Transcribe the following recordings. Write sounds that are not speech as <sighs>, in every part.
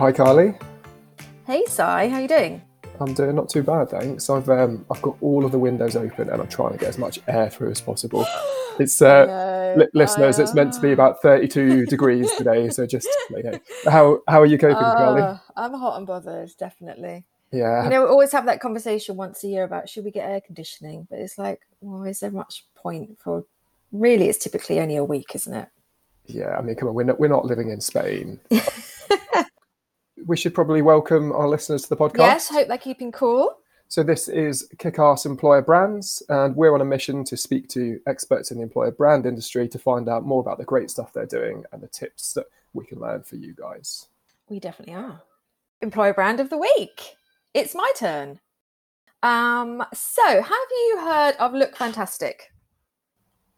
Hi, Carly. Hey, Sai, how you doing? I'm doing not too bad, thanks. I've um, I've got all of the windows open and I'm trying to get as much air through as possible. <gasps> It's uh, li- listeners, it's meant to be about 32 <laughs> degrees today, so just you know, how how are you coping, Carly? Uh, I'm hot and bothered, definitely. Yeah, You know, we always have that conversation once a year about should we get air conditioning, but it's like, well, is there much point for? Really, it's typically only a week, isn't it? yeah. I mean, come on, we're not we're not living in Spain. <laughs> we should probably welcome our listeners to the podcast. Yes, hope they're keeping cool. So this is Kick-Ass Employer Brands, and we're on a mission to speak to experts in the employer brand industry to find out more about the great stuff they're doing and the tips that we can learn for you guys. We definitely are. Employer brand of the week. It's my turn. Um, so have you heard of Look Fantastic?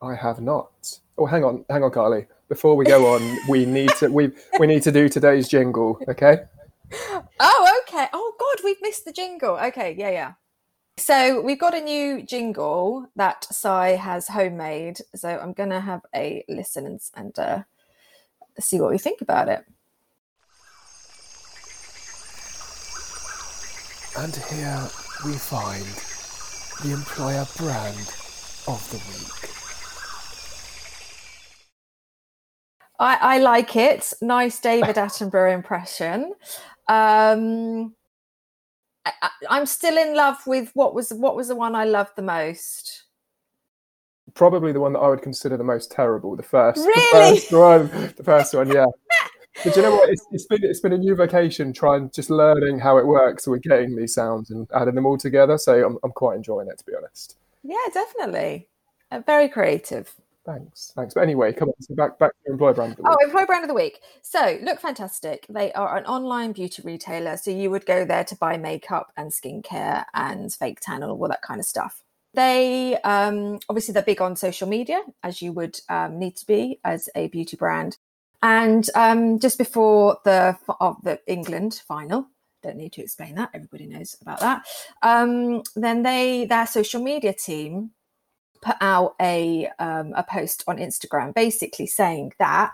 I have not. Oh, hang on, hang on, Carly. Before we go on, we need to we we need to do today's jingle, okay? Oh, okay. Oh God, we've missed the jingle. Okay, yeah, yeah. So we've got a new jingle that Sai has homemade. So I'm gonna have a listen and, and uh, see what we think about it. And here we find the employer brand of the week. I, I like it. Nice David <laughs> Attenborough impression. Um, I, I'm still in love with what was what was the one I loved the most. Probably the one that I would consider the most terrible. The first, Really? the first one, the first one, yeah. <laughs> But you know what? It's, it's been it's been a new vocation trying just learning how it works We're getting these sounds and adding them all together. So I'm I'm quite enjoying it to be honest. Yeah, definitely. Uh, very creative. Thanks, thanks. But anyway, come on, so back back to employer brand. Oh. Employer Brand of the Week. So, Look Fantastic. They are an online beauty retailer. So, you would go there to buy makeup and skincare and fake tan and all that kind of stuff. They um, obviously they're big on social media, as you would um, need to be as a beauty brand. And um, just before the of the England final, don't need to explain that. Everybody knows about that. Um, then they their social media team put out a um, a post on Instagram, basically saying that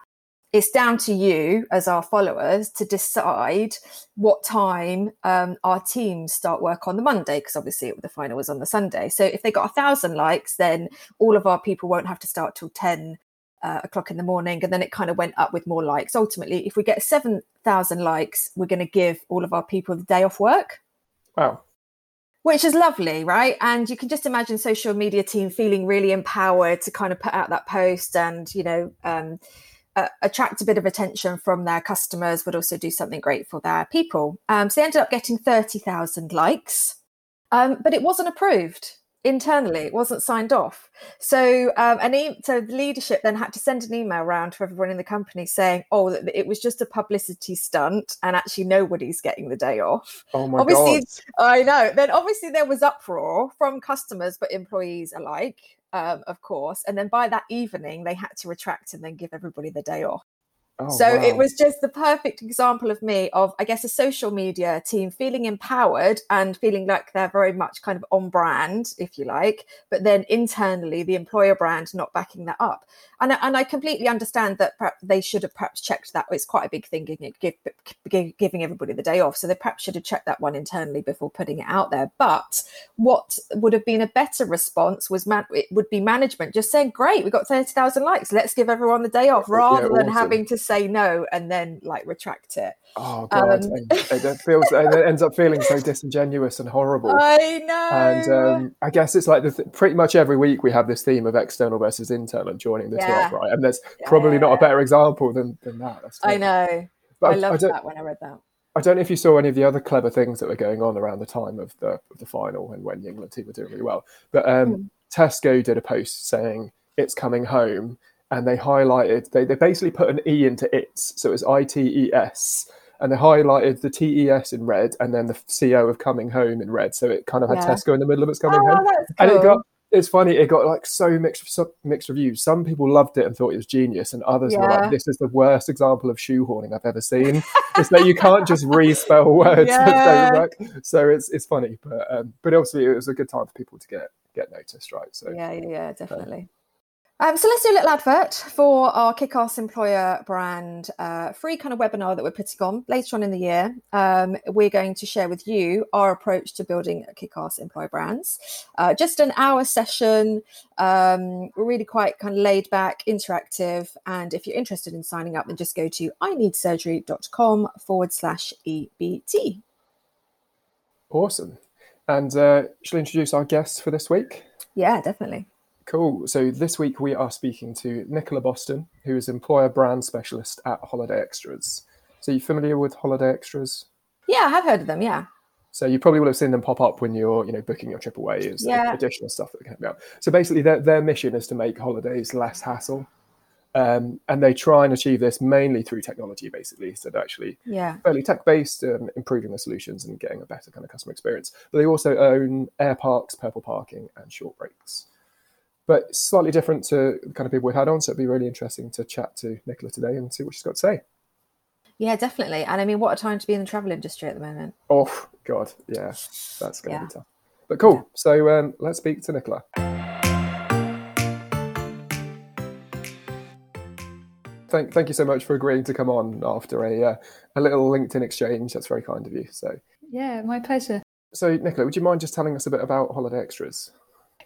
it's down to you as our followers to decide what time um, our teams start work on the Monday, because obviously the final was on the Sunday. So if they got a thousand likes, then all of our people won't have to start till ten uh, o'clock in the morning, and then it kind of went up with more likes. Ultimately, if we get seven thousand likes, we're going to give all of our people the day off work Wow. Which is lovely, right? And you can just imagine social media team feeling really empowered to kind of put out that post and you know um, uh, attract a bit of attention from their customers, but also do something great for their people. Um, so they ended up getting thirty thousand likes, um, but it wasn't approved internally. It wasn't signed off. So um, an e- so the leadership then had to send an email around to everyone in the company saying, "Oh, it was just a publicity stunt, and actually nobody's getting the day off." Oh my Obviously, god. I know. Then obviously there was uproar from customers but employees alike, um, of course. And then by that evening, they had to retract and then give everybody the day off. Oh, so it was just the perfect example of me of, I guess, a social media team feeling empowered and feeling like they're very much kind of on brand, if you like, but then internally the employer brand not backing that up. And, I- and I completely understand that perhaps they should have perhaps checked that. It's quite a big thing, giving, giving everybody the day off. So they perhaps should have checked that one internally before putting it out there. But what would have been a better response was man- it would be management just saying, "Great, we got thirty thousand likes. Let's give everyone the day off," Yeah, rather than having to say no and then like retract it. Oh god, um, it, it feels it ends up feeling so disingenuous and horrible. <laughs> I know. and um, I guess it's like the th- pretty much every week we have this theme of external versus internal and joining the two Yeah. up, right? And there's probably not a better example than, than that. That's I know. But I loved don't, that when I read that. I don't know if you saw any of the other clever things that were going on around the time of the of the final and when the England team were doing really well. But um, Hmm. Tesco did a post saying it's coming home, and they highlighted they they basically put an e into its, so it's I T E S. And they highlighted the T E S in red, and then the CO of coming home in red. So it kind of had Yeah. Tesco in the middle of its coming Oh, home that's and it got it's funny it got like so mixed so mixed reviews some people loved it and thought it was genius and others were like this is the worst example of shoehorning i've ever seen it's that you can't just <laughs> respell words Yeah. so it's it's funny but um but obviously it was a good time for people to get get noticed right so yeah, yeah, yeah, definitely. Um, so let's do a little advert for our Kickass Employer brand uh, free kind of webinar that we're putting on later on in the year. Um, we're going to share with you our approach to building Kickass Employer brands. Uh, just an hour session. Um, really quite kind of laid back, interactive. And if you're interested in signing up, then just go to ineedsurgery.com forward slash EBT. Awesome. And uh, shall I introduce our guests for this week? Yeah, definitely. Cool. So this week we are speaking to Nicola Boston, who is employer brand specialist at Holiday Extras. So you familiar with Holiday Extras? Yeah, I have heard of them. Yeah. So you probably will have seen them pop up when you're, you know, booking your trip away. Is yeah. additional stuff that can be out. So basically, their their mission is to make holidays less hassle, um, and they try and achieve this mainly through technology, basically. So they're actually yeah. fairly tech based, um, improving the solutions and getting a better kind of customer experience. But they also own air parks, purple parking, and short breaks but slightly different to the kind of people we've had on. So it'd be really interesting to chat to Nicola today and see what she's got to say. Yeah, definitely. And I mean, what a time to be in the travel industry at the moment. Oh, God. Yeah, that's going to yeah. be tough. But cool. Yeah. So um, let's speak to Nicola. Thank, thank you so much for agreeing to come on after a, uh, a little LinkedIn exchange. That's very kind of you. So yeah, my pleasure. So Nicola, would you mind just telling us a bit about Holiday Extras?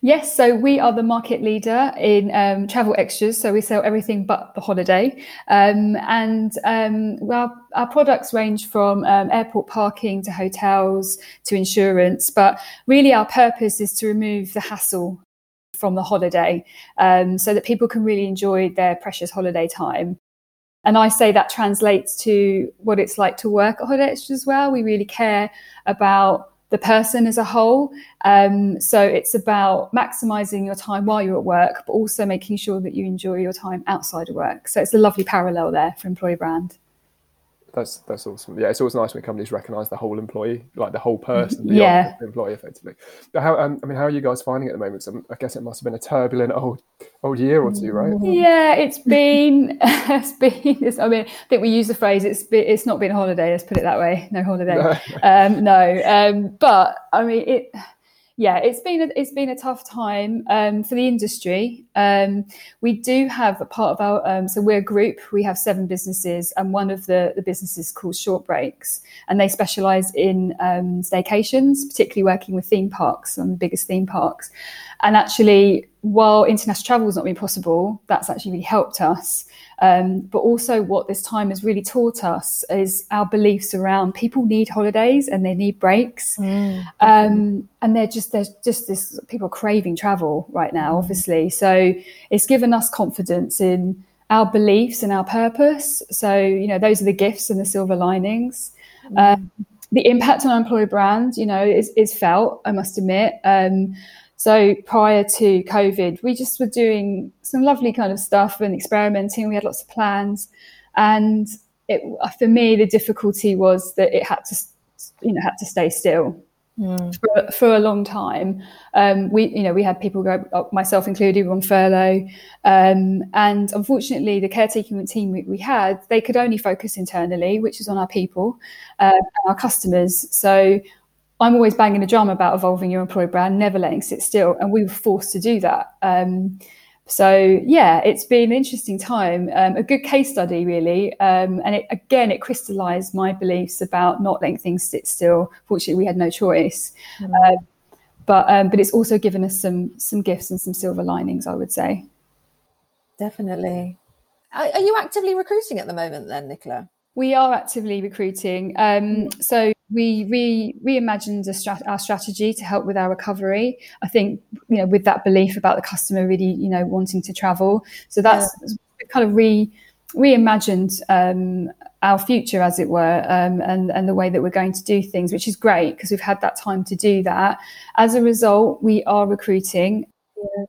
Yes, so we are the market leader in um, travel extras. So we sell everything but the holiday. Um, and um, our, our, products range from um, airport parking to hotels to insurance. But really, our purpose is to remove the hassle from the holiday um, so that people can really enjoy their precious holiday time. And I say that translates to what it's like to work at Holiday Extras as well. We really care about the person as a whole. Um, so it's about maximizing your time while you're at work, but also making sure that you enjoy your time outside of work. So it's a lovely parallel there for employee brand. That's that's awesome. Yeah, it's always nice when companies recognise the whole employee, like the whole person, the yeah, employee effectively. But how um, I mean, how are you guys finding it at the moment? So I guess it must have been a turbulent old old year or two, right? Yeah, it's been <laughs> it's been. It's, I mean, I think we use the phrase it's been, it's not been a holiday. Let's put it that way. No holiday. No, um, no. Um, but I mean it yeah, it's been a, it's been a tough time um, for the industry. Um, we do have a part of our um, so we're a group. We have seven businesses, and one of the the businesses called Short Breaks, and they specialise in um, staycations, particularly working with theme parks, some of the biggest theme parks. And actually, while international travel has not been possible, that's actually really helped us. Um, but also, what this time has really taught us is our beliefs around people need holidays and they need breaks, mm. um, and they're just there's just this people craving travel right now, mm. obviously. So it's given us confidence in our beliefs and our purpose. So you know, those are the gifts and the silver linings. Mm. Um, the impact on our employer brand, you know, is, is felt. I must admit. Um, so prior to COVID, we just were doing some lovely kind of stuff and experimenting. We had lots of plans, and it, for me, the difficulty was that it had to, you know, had to stay still. Mm. For, for, a long time, um, we you know we had people go, uh, myself included, on furlough, um, and unfortunately, the caretaking team we, we, had they could only focus internally, which is on our people uh, and our customers. So I'm always banging a drum about evolving your employer brand, never letting sit still, and we were forced to do that. Um, so yeah, it's been an interesting time, um, a good case study really, um, and it, again it crystallised my beliefs about not letting things sit still. Fortunately, we had no choice, mm-hmm. uh, but um, but it's also given us some some gifts and some silver linings, I would say. Definitely. Are, are you actively recruiting at the moment, then, Nicola? We are actively recruiting. Um, so we re- reimagined strat- our strategy to help with our recovery. I think you know with that belief about the customer really you know wanting to travel. So that's yeah. kind of re reimagined um, our future, as it were, um, and and the way that we're going to do things, which is great because we've had that time to do that. As a result, we are recruiting, yeah.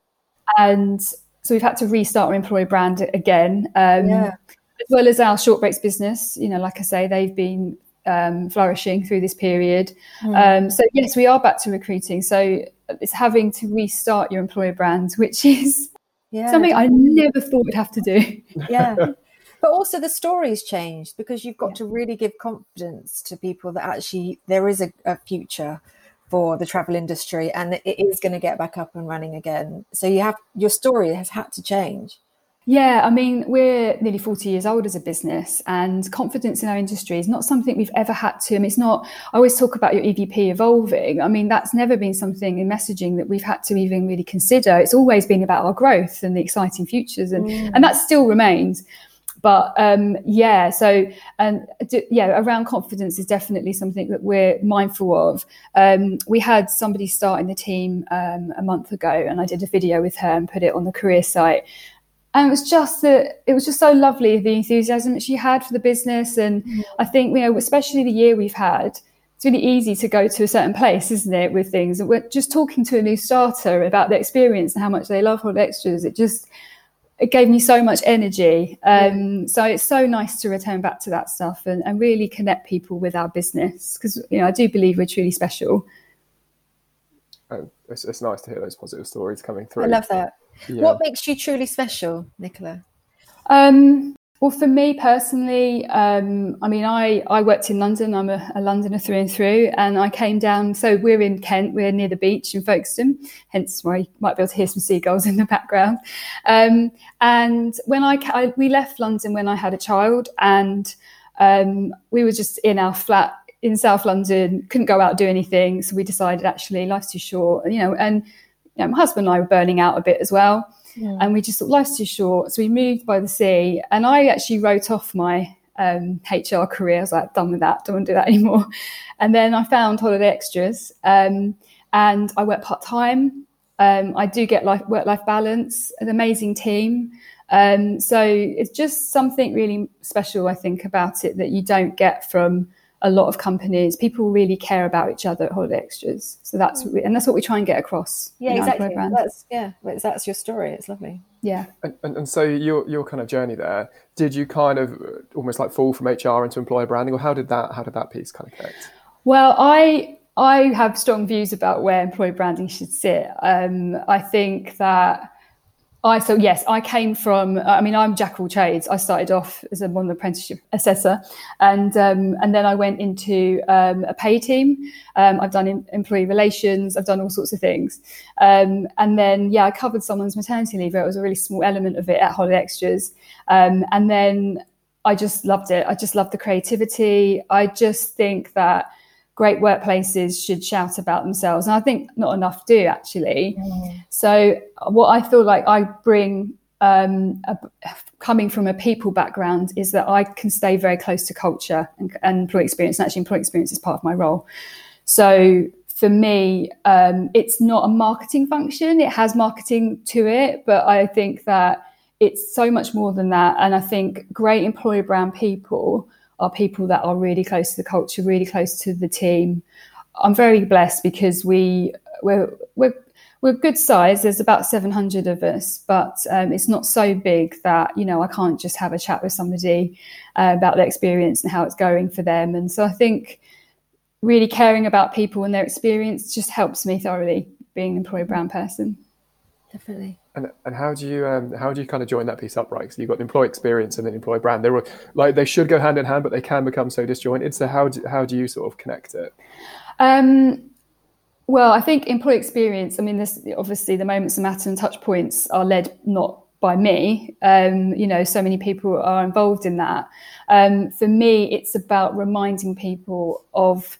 and so we've had to restart our employee brand again. Um, yeah as well as our short breaks business. You know, like I say, they've been um, flourishing through this period. Mm. Um, so yes, we are back to recruiting. So it's having to restart your employer brand, <laughs> which is yeah. something I never thought we'd have to do. Yeah. <laughs> but also the story's changed because you've got yeah. to really give confidence to people that actually there is a, a future for the travel industry and it is going to get back up and running again. So you have your story has had to change. Yeah, I mean, we're nearly 40 years old as a business, and confidence in our industry is not something we've ever had to. I mean, it's not, I always talk about your EVP evolving. I mean, that's never been something in messaging that we've had to even really consider. It's always been about our growth and the exciting futures, and, mm. and that still remains. But um, yeah, so and yeah, around confidence is definitely something that we're mindful of. Um, we had somebody start in the team um, a month ago, and I did a video with her and put it on the career site and it was just that it was just so lovely the enthusiasm that she had for the business. And mm. i think you know especially the year we've had it's really easy to go to a certain place isn't it with things? And we're just talking to a new starter about their experience and how much they love all the extras. It just it gave me so much energy. Um, yeah. so it's so nice to return back to that stuff and, and really connect people with our business because you know i do believe we're truly special. Oh, it's, it's nice to hear those positive stories coming through. i love that yeah. What makes you truly special, Nicola? Um, well, for me personally, um, I mean, I, I worked in London. I'm a, a, Londoner through and through, and I came down. So we're in Kent. We're near the beach in Folkestone, hence why you might be able to hear some seagulls in the background. Um, and when I, I, we left London when I had a child, and um, we were just in our flat in South London. Couldn't go out do anything, so we decided actually life's too short, you know, and you know, my husband and I were burning out a bit as well. Yeah. And we just thought life's too short. So we moved by the sea. And I actually wrote off my um, HR career. I was like, done with that, don't want to do that <laughs> anymore. And then I found holiday extras. Um, and I work part time. Um, I do get life, work life balance, an amazing team. Um, so it's just something really special, I think, about it that you don't get from a lot of companies, people really care about each other at Holiday Extras. So that's mm. and that's what we try and get across. Yeah, exactly. That's yeah, that's your story. It's lovely. Yeah. And, and, and, so your your kind of journey there, did you kind of uh, almost like fall from HR into employer branding, or how did that how did that piece kind of connect? Well, I I have strong views about where employer branding should sit. Um, I think that I so yes, I came from. I mean, I'm jack all trades. I started off as a modern apprenticeship assessor, and um, and then I went into um, a pay team. Um, I've done in, employee relations. I've done all sorts of things, um, and then yeah, I covered someone's maternity leave. It was a really small element of it at Holiday Extras, um, and then I just loved it. I just loved the creativity. I just think that great workplaces should shout about themselves. And I think not enough do actually. Mm. So what I feel like I bring um, a, coming from a people background is that I can stay very close to culture and, and employee experience. And actually, employee experience is part of my role. So for me, um, it's not a marketing function. It has marketing to it, but I think that it's so much more than that. And I think great employer brand people are people that are really close to the culture, really close to the team. I'm very blessed because we we're we're we're good size. There's about 700 of us, but um, it's not so big that you know I can't just have a chat with somebody uh, about their experience and how it's going for them. And so I think really caring about people and their experience just helps me thoroughly being an employer brand person. Definitely. And, and how do you um, how do you kind of join that piece up right? So you've got the employee experience and then employee brand. They were like they should go hand in hand, but they can become so disjointed. So how do, how do you sort of connect it? Um, well, I think employee experience. I mean, this obviously the moments that matter and touch points are led not by me. Um, you know, so many people are involved in that. Um, for me, it's about reminding people of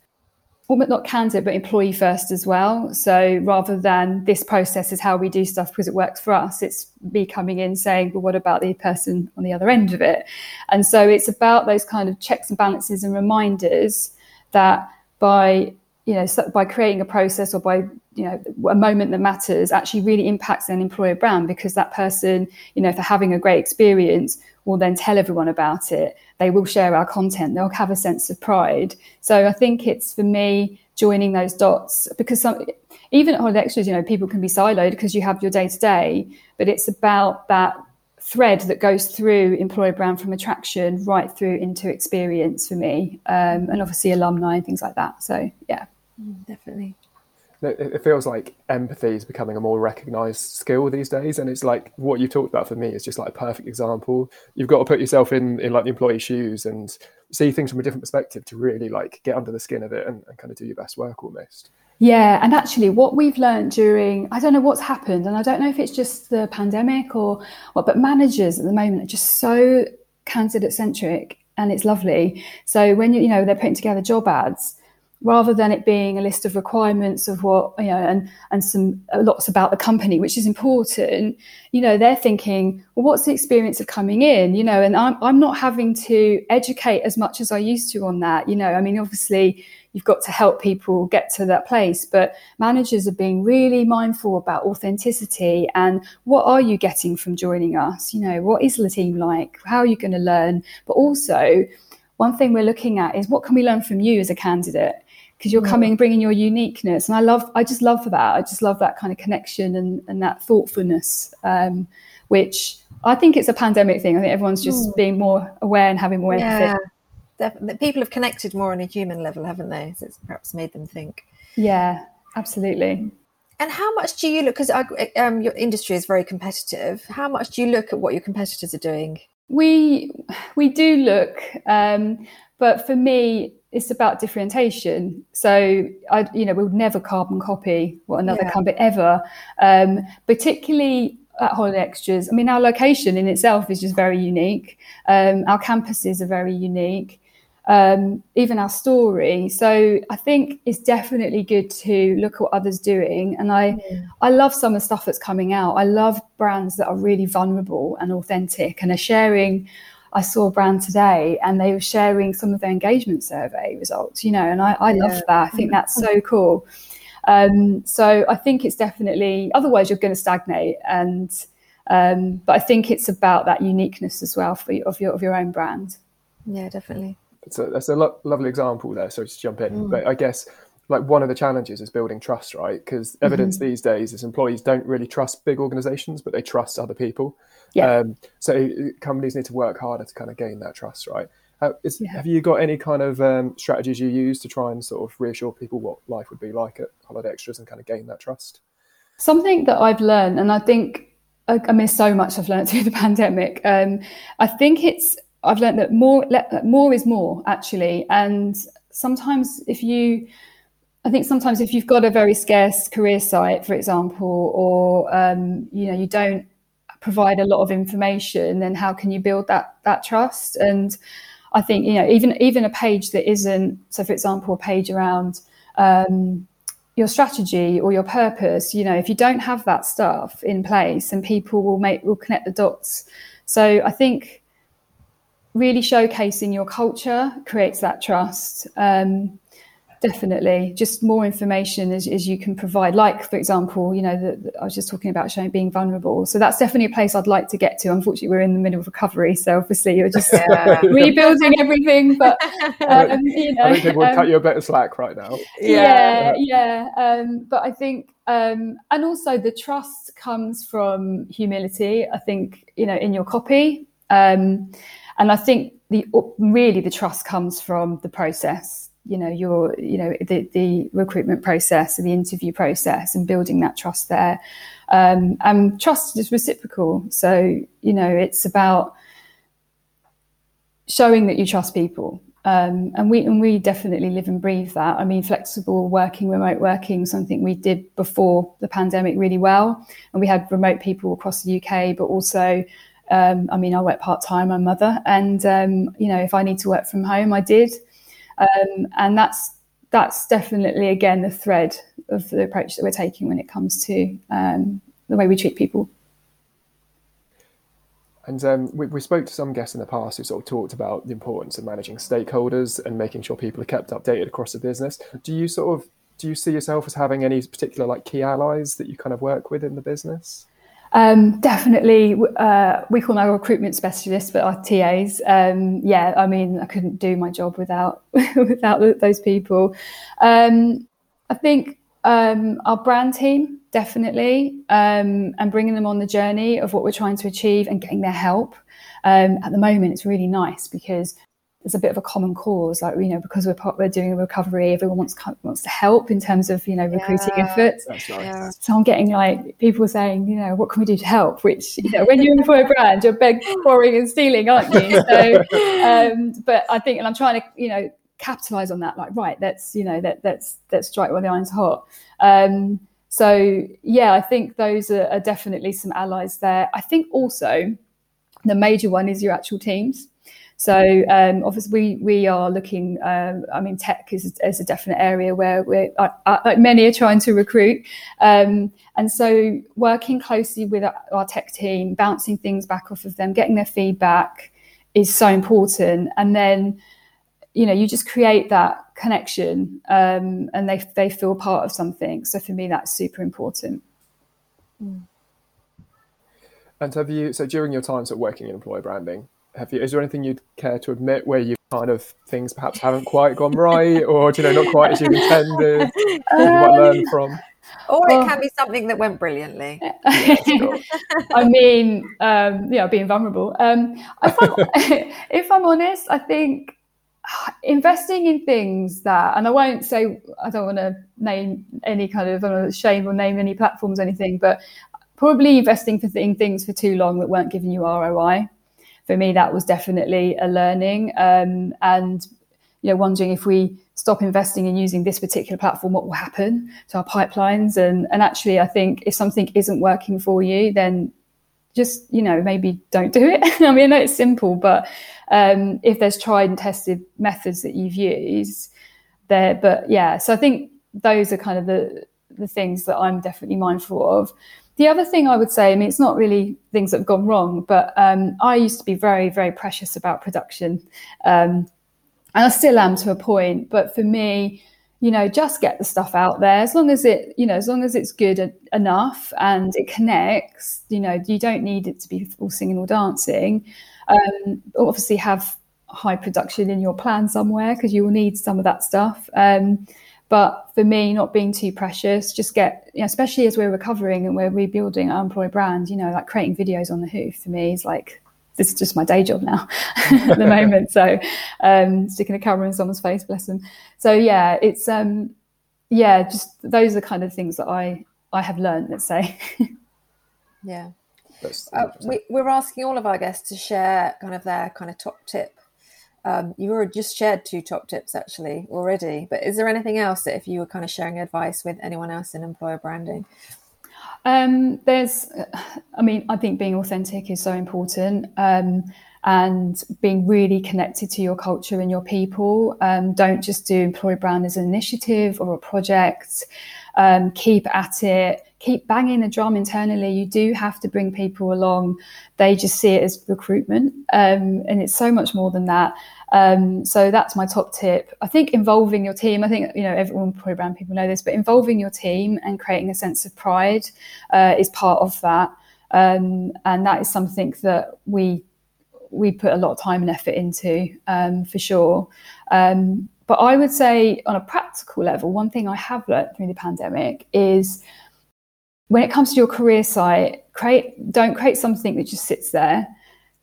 well, not candidate, but employee first as well. So rather than this process is how we do stuff because it works for us, it's me coming in saying, well, what about the person on the other end of it? And so it's about those kind of checks and balances and reminders that by you know by creating a process or by you know a moment that matters actually really impacts an employer brand because that person you know for having a great experience will then tell everyone about it. They will share our content. They'll have a sense of pride. So I think it's for me joining those dots because some, even at Holiday Extras, you know, people can be siloed because you have your day to day, but it's about that thread that goes through employer brand from attraction right through into experience for me, um, and obviously alumni and things like that. So yeah, mm, definitely it feels like empathy is becoming a more recognized skill these days and it's like what you talked about for me is just like a perfect example you've got to put yourself in in like the employee shoes and see things from a different perspective to really like get under the skin of it and, and kind of do your best work almost Yeah, and actually, what we've learned during I don't know what's happened, and I don't know if it's just the pandemic or what, but managers at the moment are just so candidate centric, and it's lovely. So when you you know they're putting together job ads, rather than it being a list of requirements of what you know and and some uh, lots about the company which is important you know they're thinking well what's the experience of coming in? You know and i'm, I'm not having to educate as much as i used to on that you know. I mean obviously you've got to help people get to that place but managers are being really mindful about authenticity and what are you getting from joining us? You know what is the team like? How are you going to learn? But also one thing we're looking at is what can we learn from you as a candidate because you're coming bringing your uniqueness. And i love i just love that. I just love that kind of connection and, and that thoughtfulness um, which i think it's a pandemic thing. I think everyone's just mm. being more aware and having more yeah, empathy definitely. people have connected more on a human level haven't they? So it's perhaps made them think. Yeah absolutely. And how much do you look because um, your industry is very competitive. How much do you look at what your competitors are doing? We we do look um, but for me it's about differentiation. So I, you know, we would never carbon copy what another yeah. company ever, um, particularly at Holiday Extras. I mean, our location in itself is just very unique. Um, our campuses are very unique. Um, even our story. So I think it's definitely good to look at what others doing. And I, mm. I love some of the stuff that's coming out. I love brands that are really vulnerable and authentic and are sharing I saw a brand today and they were sharing some of their engagement survey results, you know, and I, I yeah. love that. I think that's so cool. Um, so I think it's definitely, otherwise you're going to stagnate. And, um, but I think it's about that uniqueness as well for of your, of your own brand. Yeah, definitely. So that's a lo- lovely example there. So to jump in, mm. but I guess like one of the challenges is building trust, right? Because evidence mm-hmm. these days is employees don't really trust big organizations, but they trust other people. Yeah. Um, so companies need to work harder to kind of gain that trust, right? Uh, is, yeah. Have you got any kind of um, strategies you use to try and sort of reassure people what life would be like at Holiday Extras and kind of gain that trust? Something that I've learned, and I think I mean so much I've learned <laughs> through the pandemic. Um, I think it's I've learned that more more is more actually, and sometimes if you I think sometimes if you've got a very scarce career site, for example, or um, you know you don't provide a lot of information, then how can you build that that trust? And I think you know even even a page that isn't so, for example, a page around um, your strategy or your purpose. You know, if you don't have that stuff in place, and people will make will connect the dots. So I think really showcasing your culture creates that trust. Um, definitely. Just more information as, as you can provide. Like for example you know the, the, i was just talking about showing being vulnerable. So that's definitely a place i'd like to get to. Unfortunately we're in the middle of recovery so obviously you're just <laughs> yeah. rebuilding everything but <laughs> um, you know, i think we'll um, cut you a bit of slack right now. Yeah yeah, yeah. Um, but i think um, and also the trust comes from humility i think you know in your copy. Um, and i think the really the trust comes from the process you know your you know the, the recruitment process and the interview process and building that trust there. Um, and trust is reciprocal. So you know it's about showing that you trust people. Um, and we and we definitely live and breathe that. I mean flexible working remote working something we did before the pandemic really well. And we had remote people across the uk but also um, i mean i work part-time i'm a mother. And um, you know if i need to work from home i did um, and that's that's definitely again the thread of the approach that we're taking when it comes to um, the way we treat people. And um, we, we, spoke to some guests in the past who sort of talked about the importance of managing stakeholders and making sure people are kept updated across the business. Do you sort of do you see yourself as having any particular like key allies that you kind of work with in the business? Um, definitely, uh, we call our recruitment specialists, but our TAs. Um, yeah, I mean, I couldn't do my job without <laughs> without those people. Um, I think um, our brand team definitely, um, and bringing them on the journey of what we're trying to achieve and getting their help. Um, at the moment, it's really nice because there's a bit of a common cause, like you know, because we're part, we're doing a recovery, everyone wants wants to help in terms of you know recruiting yeah, efforts. That's nice. Yeah. So I'm getting like people saying, you know, what can we do to help? Which you know, when you employ a brand, you're beg, borrowing, and stealing, aren't you? <laughs> So, um, but I think, and I'm trying to, you know, capitalize on that. Like, right, let's you know that that's that's let's strike while the iron's hot. Um, so yeah, I think those are, are definitely some allies there. I think also the major one is your actual teams. So um, obviously we we are looking. Um, I mean, tech is, is a definite area where we're uh, uh, many are trying to recruit, um, and so working closely with our, our, tech team, bouncing things back off of them, getting their feedback is so important. And then, you know, you just create that connection, um, and they they feel part of something. So for me, that's super important. Mm. And have you so during your times at working in employer branding? Have you is there anything you'd care to admit where you kind of things perhaps haven't quite gone right or do you know not quite as you <laughs> intended? Um, you might learn from? or it can be something that went brilliantly. <laughs> I mean, um, yeah, being vulnerable. Um, if, I'm, <laughs> if I'm honest, I think <sighs> investing in things that, and I won't say, I don't want to name any kind of, I don't shame or name any platforms or anything, but probably investing for in things for too long that weren't giving you ROI for me, that was definitely a learning. Um, and you know, wondering if we stop investing in using this particular platform, what will happen to our pipelines? And and actually, I think if something isn't working for you, then just you know maybe don't do it. <laughs> I mean, I know it's simple, but um, if there's tried and tested methods that you've used, there. But yeah, so I think those are kind of the the things that I'm definitely mindful of. The other thing I would say, I mean, it's not really things that have gone wrong, but um, I used to be very, very precious about production. Um, and I still am to a point. But for me, you know, just get the stuff out there as long as it, you know, as long as it's good enough and it connects, you know, you don't need it to be all singing or dancing. Um, obviously, have high production in your plan somewhere because you will need some of that stuff. Um, but for me, not being too precious, just get, you know, especially as we're recovering and we're rebuilding our employee brand, you know, like creating videos on the hoof for me is like, this is just my day job now <laughs> at the moment. So um, sticking a camera in someone's face, bless them. So yeah, it's, um, yeah, just those are the kind of things that I, I have learned, let's say. <laughs> yeah. Uh, we, we're asking all of our guests to share kind of their kind of top tip um, you already just shared two top tips actually already, but is there anything else that if you were kind of sharing advice with anyone else in employer branding? Um, there's, I mean, I think being authentic is so important. Um, and being really connected to your culture and your people. Um, don't just do employer brand as an initiative or a project. Um, keep at it. Keep banging the drum internally. You do have to bring people along. They just see it as recruitment, um, and it's so much more than that. Um, so that's my top tip. I think involving your team. I think you know everyone probably around people know this, but involving your team and creating a sense of pride uh, is part of that, um, and that is something that we we put a lot of time and effort into um, for sure. Um, but I would say on a practical level, one thing I have learned through the pandemic is when it comes to your career site, create don't create something that just sits there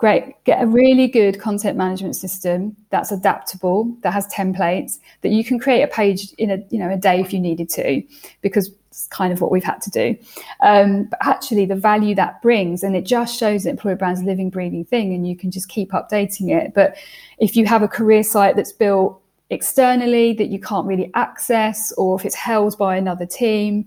great. Get a really good content management system that's adaptable that has templates that you can create a page in a you know a day if you needed to because it's kind of what we've had to do. Um, but actually the value that brings and it just shows that employer brand's living breathing thing and you can just keep updating it. But if you have a career site that's built externally that you can't really access or if it's held by another team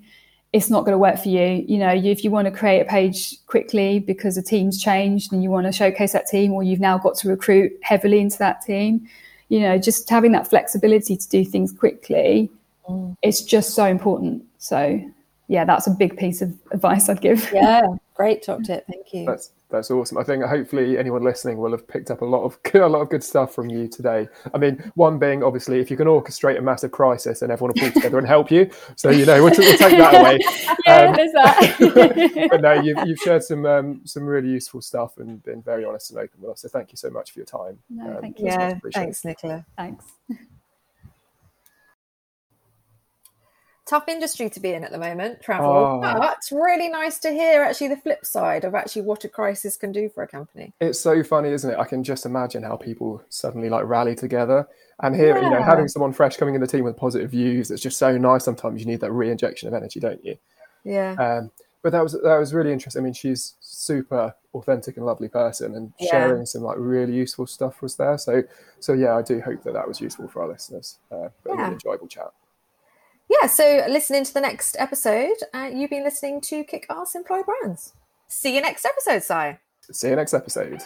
it's not going to work for you. You know, if you want to create a page quickly because a team's changed and you want to showcase that team, or you've now got to recruit heavily into that team, you know, just having that flexibility to do things quickly, mm. it's just so important. So, yeah, that's a big piece of <laughs> advice I'd give. Yeah, great top tip. Thank you. That's that's awesome. I think hopefully anyone listening will have picked up a lot of <laughs> a lot of good stuff from you today. I mean, one being obviously if you can orchestrate a massive crisis and everyone will pull together and help you. So you know we'll, we'll take that <laughs> away. yeah, um, there's <laughs> that. but no, you've, you've shared some um, some really useful stuff and been very honest and open with us. So thank you so much for your time. No, um, thank you. Yeah, thanks, Nicola. Thanks. Tough industry to be in at the moment, travel. Oh. But really nice to hear actually the flip side of actually what a crisis can do for a company. It's so funny, isn't it? I can just imagine how people suddenly like rally together and here, yeah. you know, having someone fresh coming in the team with positive views, it's just so nice. Sometimes you need that re-injection of energy, don't you? Yeah. Um, but that was that was really interesting. I mean, she's super authentic and lovely person, and Yeah. sharing some like really useful stuff was there. So so yeah, I do hope that that was useful for our listeners. Uh, but a Yeah. really enjoyable chat. Yeah, so listen into the next episode. Uh, you've been listening to Kick Ass Employ Brands. See you next episode, Si. See you next episode.